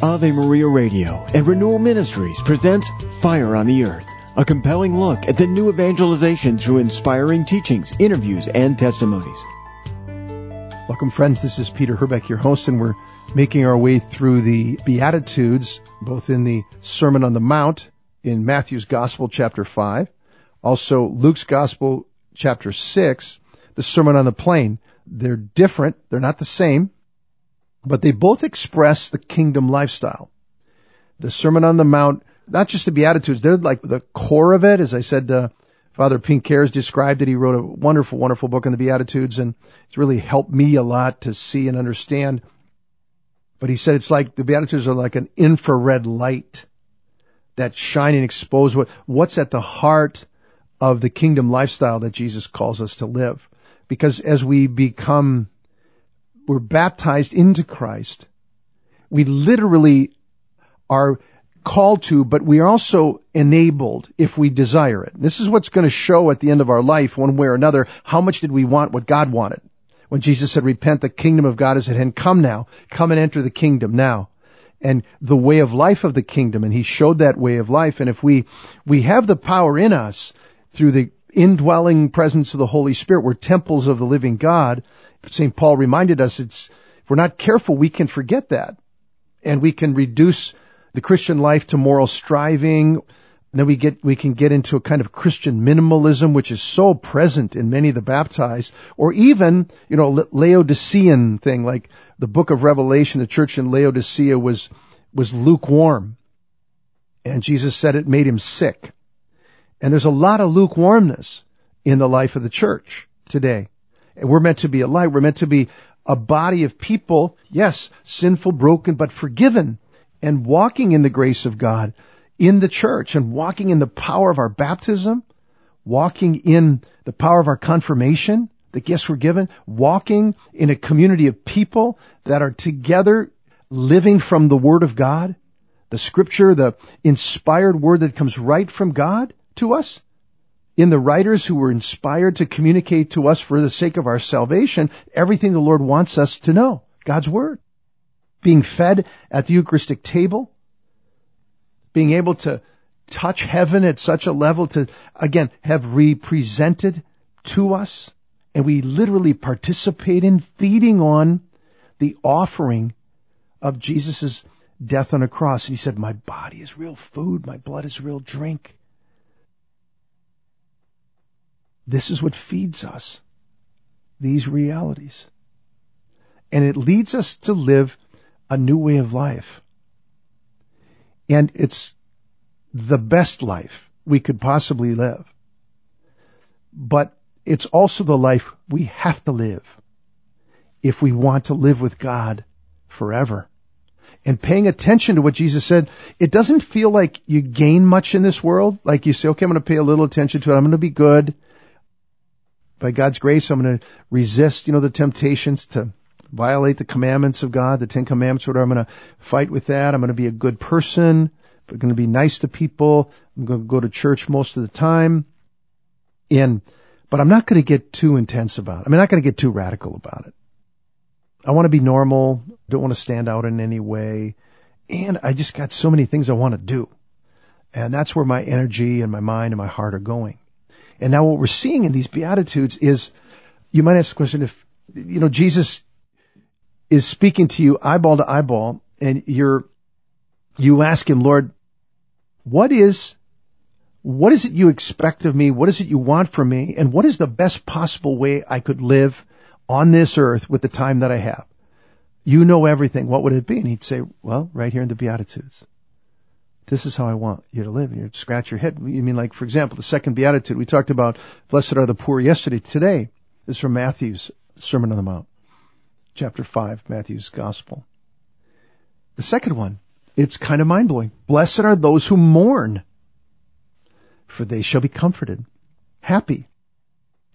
Ave Maria Radio and Renewal Ministries presents Fire on the Earth, a compelling look at the new evangelization through inspiring teachings, interviews, and testimonies. Welcome, friends. This is Peter Herbeck, your host, and we're making our way through the Beatitudes, both in the Sermon on the Mount in Matthew's Gospel, chapter 5, also Luke's Gospel, chapter 6, the Sermon on the Plain. They're different. They're not the same, but they both express the kingdom lifestyle. The Sermon on the Mount, not just the Beatitudes, they're like the core of it. As I said, uh, Father Pinckaers described it. He wrote a wonderful, wonderful book on the Beatitudes and it's really helped me a lot to see and understand. But he said it's like the Beatitudes are like an infrared light that shine and expose what, what's at the heart of the kingdom lifestyle that Jesus calls us to live. Because as we become, we're baptized into Christ, we literally are called to, but we are also enabled if we desire it. This is what's going to show at the end of our life, one way or another, how much did we want what God wanted. When Jesus said, repent, the kingdom of God is at hand. Come now. Come and enter the kingdom now. And the way of life of the kingdom. And he showed that way of life. And if we, we have the power in us through the indwelling presence of the Holy Spirit, we're temples of the living God. St. Paul reminded us it's, if we're not careful, we can forget that. And we can reduce the Christian life to moral striving. Then we get, we can get into a kind of Christian minimalism, which is so present in many of the baptized, or even, you know, Laodicean thing, like the book of Revelation, the church in Laodicea was, was lukewarm. And Jesus said it made him sick. And there's a lot of lukewarmness in the life of the church today. We're meant to be a light. We're meant to be a body of people, yes, sinful, broken, but forgiven and walking in the grace of God in the church and walking in the power of our baptism, walking in the power of our confirmation, the gifts we're given, walking in a community of people that are together living from the Word of God, the Scripture, the inspired Word that comes right from God to us, in the writers who were inspired to communicate to us for the sake of our salvation everything the Lord wants us to know, God's Word being fed at the Eucharistic table, being able to touch heaven at such a level to, again, have represented to us. And we literally participate in feeding on the offering of Jesus' death on a cross. And he said, my body is real food. My blood is real drink. This is what feeds us. These realities. And it leads us to live a new way of life. And it's the best life we could possibly live. But it's also the life we have to live if we want to live with God forever. And paying attention to what Jesus said, it doesn't feel like you gain much in this world. Like you say, okay, I'm going to pay a little attention to it. I'm going to be good. By God's grace, I'm going to resist, you know, the temptations to violate the commandments of God, the Ten Commandments, whatever. I'm going to fight with that. I'm going to be a good person. I'm going to be nice to people. I'm going to go to church most of the time. And, but I'm not going to get too intense about it. I'm not going to get too radical about it. I want to be normal. Don't want to stand out in any way. And I just got so many things I want to do. And that's where my energy and my mind and my heart are going. And now what we're seeing in these Beatitudes is, you might ask the question if, you know, Jesus is speaking to you eyeball to eyeball and you're, you ask him, Lord, what is, what is it you expect of me? What is it you want from me? And what is the best possible way I could live on this earth with the time that I have? You know everything. What would it be? And he'd say, well, right here in the Beatitudes. This is how I want you to live. And you'd scratch your head. You mean like, for example, the second Beatitude, we talked about, blessed are the poor yesterday. Today is from Matthew's Sermon on the Mount chapter 5, Matthew's Gospel. The second one, it's kind of mind blowing. Blessed are those who mourn, for they shall be comforted. Happy,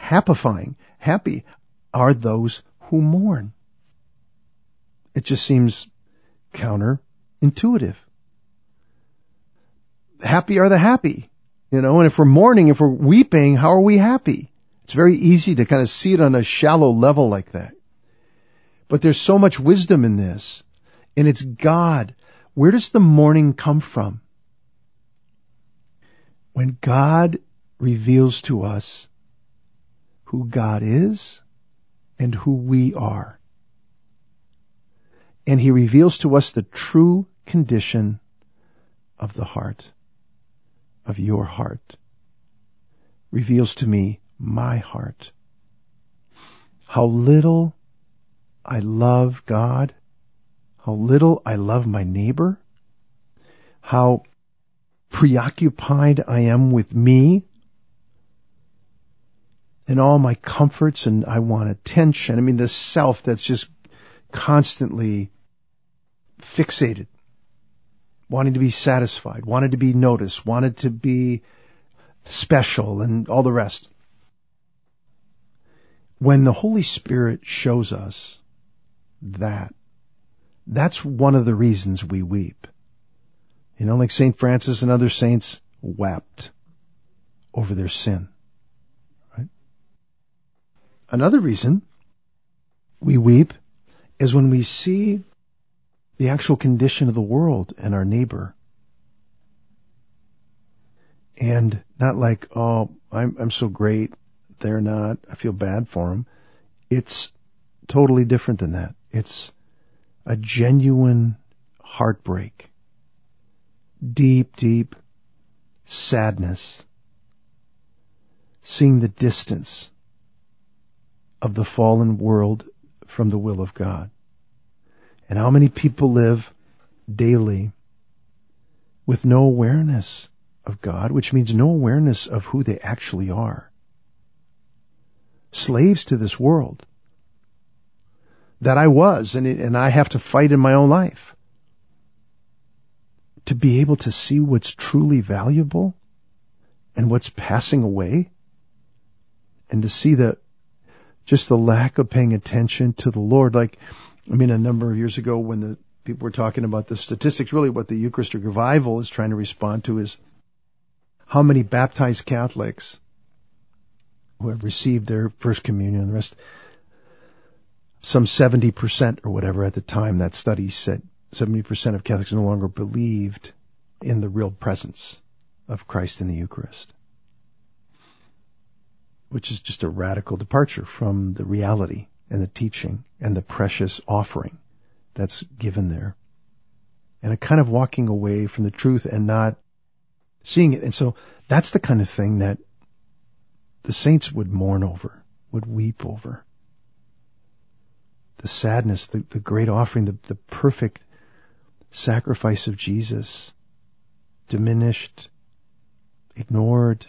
happifying, happy are those who mourn. It just seems counterintuitive. Happy are the happy, you know, and if we're mourning, if we're weeping, how are we happy? It's very easy to kind of see it on a shallow level like that. But there's so much wisdom in this. And it's God Where does the mourning come from? When God reveals to us who God is and who we are. And he reveals to us the true condition of the heart, of your heart. Reveals to me my heart. How little I love God, how little I love my neighbor, how preoccupied I am with me and all my comforts and I want attention. I mean, the self that's just constantly fixated, wanting to be satisfied, wanted to be noticed, wanted to be special and all the rest. When the Holy Spirit shows us that, that's one of the reasons we weep. You know, like St. Francis and other saints wept over their sin. Right? Another reason we weep is when we see the actual condition of the world and our neighbor. And not like, oh, I'm, I'm so great. They're not. I feel bad for them. It's totally different than that. It's a genuine heartbreak deep, deep sadness, seeing the distance of the fallen world from the will of God. And how many people live daily with no awareness of God, which means no awareness of who they actually are. Slaves to this world that I was, and, and I have to fight in my own life to be able to see what's truly valuable and what's passing away and to see the just the lack of paying attention to the Lord. Like, I mean, a number of years ago when the people were talking about the statistics, really what the Eucharistic revival is trying to respond to is how many baptized Catholics who have received their first communion and the rest, some 70% or whatever at the time that study said 70% of Catholics no longer believed in the real presence of Christ in the Eucharist, which is just a radical departure from the reality and the teaching and the precious offering that's given there. And a kind of walking away from the truth and not seeing it. And so that's the kind of thing that the saints would mourn over, would weep over. The sadness, the, the great offering, the, the perfect sacrifice of Jesus diminished, ignored.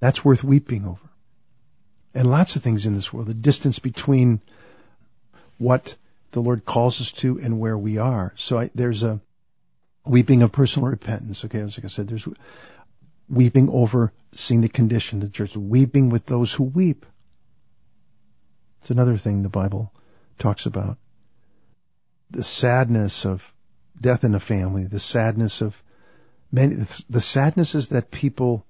That's worth weeping over. And lots of things in this world, the distance between what the Lord calls us to and where we are. So I, there's a weeping of personal repentance. Okay, as like I said, there's weeping over seeing the condition of the church, weeping with those who weep. It's another thing the Bible talks about the sadness of death in the family, the sadness of many, the sadnesses that people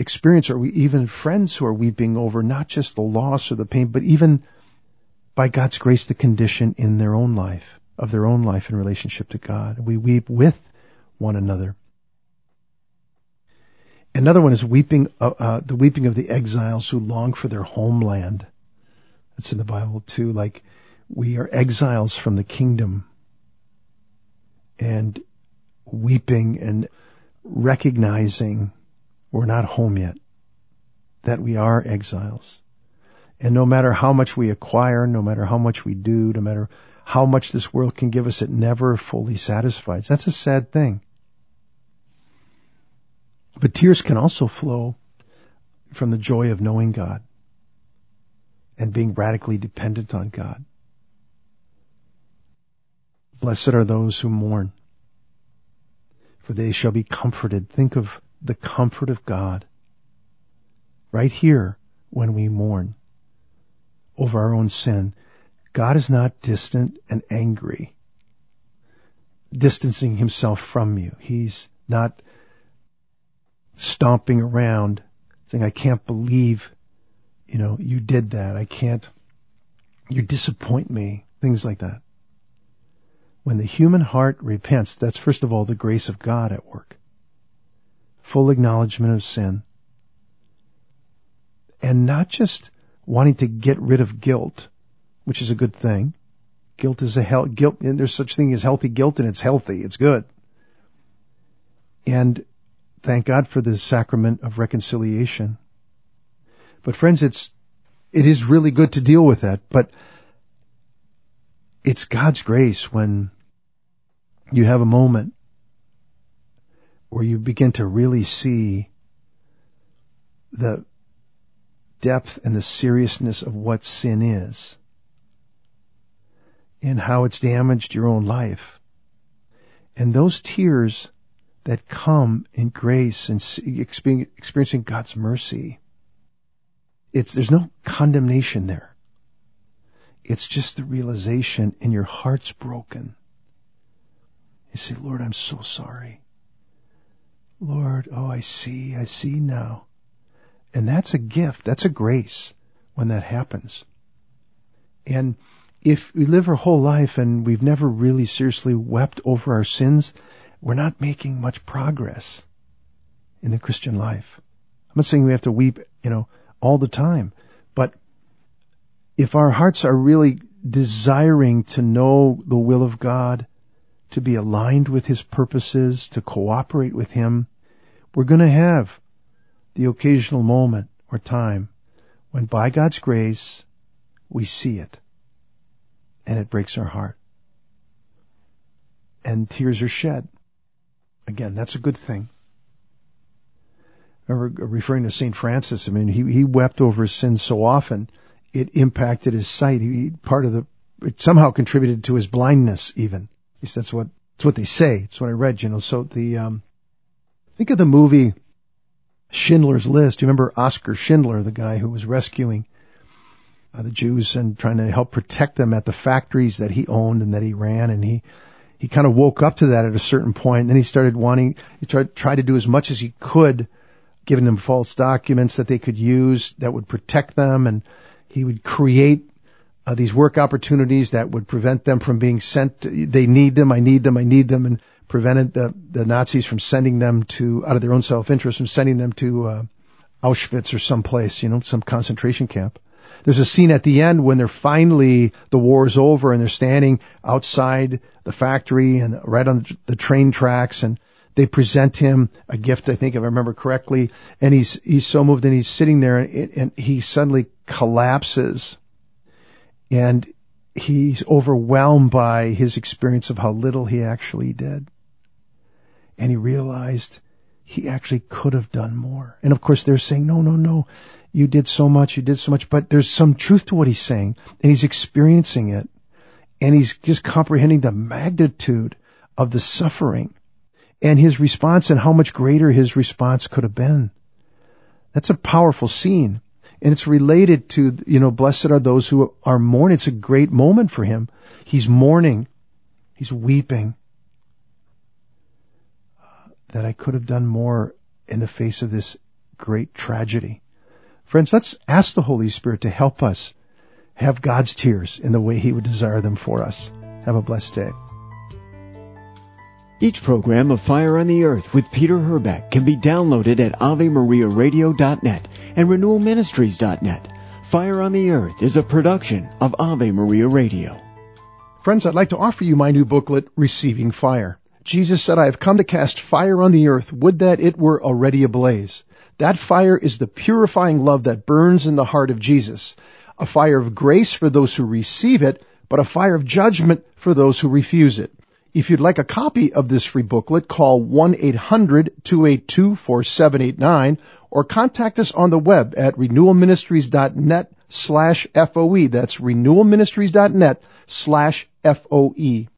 experience, or we even friends who are weeping over not just the loss or the pain, but even by God's grace, the condition in their own life, of their own life in relationship to God. We weep with one another. Another one is weeping, uh, uh, the weeping of the exiles who long for their homeland. That's in the Bible too. Like we are exiles from the kingdom and weeping and recognizing we're not home yet, that we are exiles. And no matter how much we acquire, no matter how much we do, no matter how much this world can give us, it never fully satisfies. That's a sad thing. But tears can also flow from the joy of knowing God and being radically dependent on God. Blessed are those who mourn, for they shall be comforted. Think of the comfort of God right here when we mourn over our own sin. God is not distant and angry, distancing himself from you. He's not stomping around saying, I can't believe, you know, you did that. I can't, you disappoint me. Things like that. when the human heart repents, that's first of all the grace of God at work. Full acknowledgement of sin. And not just wanting to get rid of guilt, which is a good thing. Guilt is a hell, guilt, and there's such thing as healthy guilt and it's healthy. It's good. And thank God for the sacrament of reconciliation. But friends, it's, it is really good to deal with that, but it's God's grace when you have a moment where you begin to really see the depth and the seriousness of what sin is and how it's damaged your own life. And those tears that come in grace and experiencing God's mercy, it's, there's no condemnation there. It's just the realization and your heart's broken. You say, Lord, I'm so sorry. Lord, oh, I see, I see now. And that's a gift. That's a grace when that happens. And if we live our whole life and we've never really seriously wept over our sins, we're not making much progress in the Christian life. I'm not saying we have to weep, you know, all the time, but if our hearts are really desiring to know the will of God, to be aligned with His purposes, to cooperate with Him, we're going to have the occasional moment or time when by God's grace we see it and it breaks our heart. And tears are shed. Again, that's a good thing. Remember referring to St. Francis, I mean, he, he wept over his sins so often it impacted his sight. He, part of the, it somehow contributed to his blindness even. At least that's what, that's what they say. It's what I read, you know. So the, um, think of the movie Schindler's List. You remember Oskar Schindler, the guy who was rescuing uh, the Jews and trying to help protect them at the factories that he owned and that he ran. And he, he kind of woke up to that at a certain point. And then he started wanting, he tried, tried to do as much as he could, giving them false documents that they could use that would protect them. And he would create uh, these work opportunities that would prevent them from being sent. To, they need them. I need them. I need them. And prevented the, the Nazis from sending them to, out of their own self-interest, from sending them to uh, Auschwitz or someplace, you know, some concentration camp. There's a scene at the end when they're finally, the war's over and they're standing outside the factory and right on the train tracks and they present him a gift, I think, if I remember correctly, and he's he's so moved and he's sitting there and, and he suddenly collapses, and he's overwhelmed by his experience of how little he actually did, and he realized he actually could have done more. And of course, they're saying, no, no, no, you did so much, you did so much, but there's some truth to what he's saying, and he's experiencing it, and he's just comprehending the magnitude of the suffering and his response and how much greater his response could have been. That's a powerful scene. And it's related to, you know, blessed are those who are mourning. It's a great moment for him. He's mourning. He's weeping. That I could have done more in the face of this great tragedy. Friends, let's ask the Holy Spirit to help us have God's tears in the way He would desire them for us. Have a blessed day. Each program of Fire on the Earth with Peter Herbeck can be downloaded at AveMariaRadio.net and RenewalMinistries.net. Fire on the Earth is a production of Ave Maria Radio. Friends, I'd like to offer you my new booklet, Receiving Fire. Jesus said, I have come to cast fire on the earth. Would that it were already ablaze. That fire is the purifying love that burns in the heart of Jesus. A fire of grace for those who receive it, but a fire of judgment for those who refuse it. If you'd like a copy of this free booklet, call 1-800-282-4789 or contact us on the web at renewalministries.net slash FOE. That's renewalministries.net slash FOE.